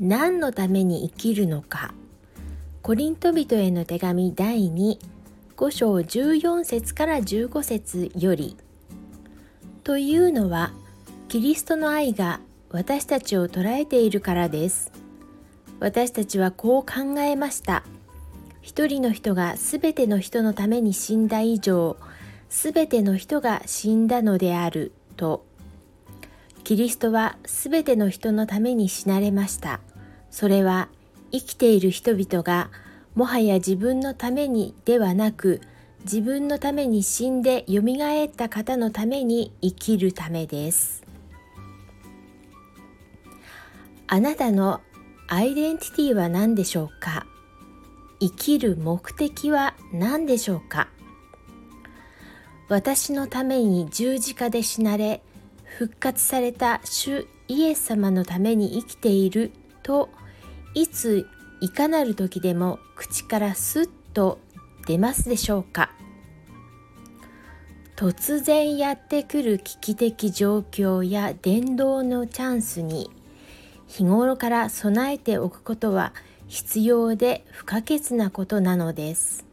何のために生きるのか。コリント人への手紙第25章14節から15節より。というのはキリストの愛が私たちを捉えているからです。私たちはこう考えました。一人の人がすべての人のために死んだ以上すべての人が死んだのであると。キリストはすべての人のために死なれました。それは生きている人々がもはや自分のためにではなく自分のために死んでよみがえった方のために生きるためです。あなたのアイデンティティは何でしょうか？生きる目的は何でしょうか？私のために十字架で死なれ復活された主イエス様のために生きているといついかなる時でも口からスッと出ますでしょうか？突然やってくる危機的状況や伝道のチャンスに日頃から備えておくことは必要で不可欠なことなのです。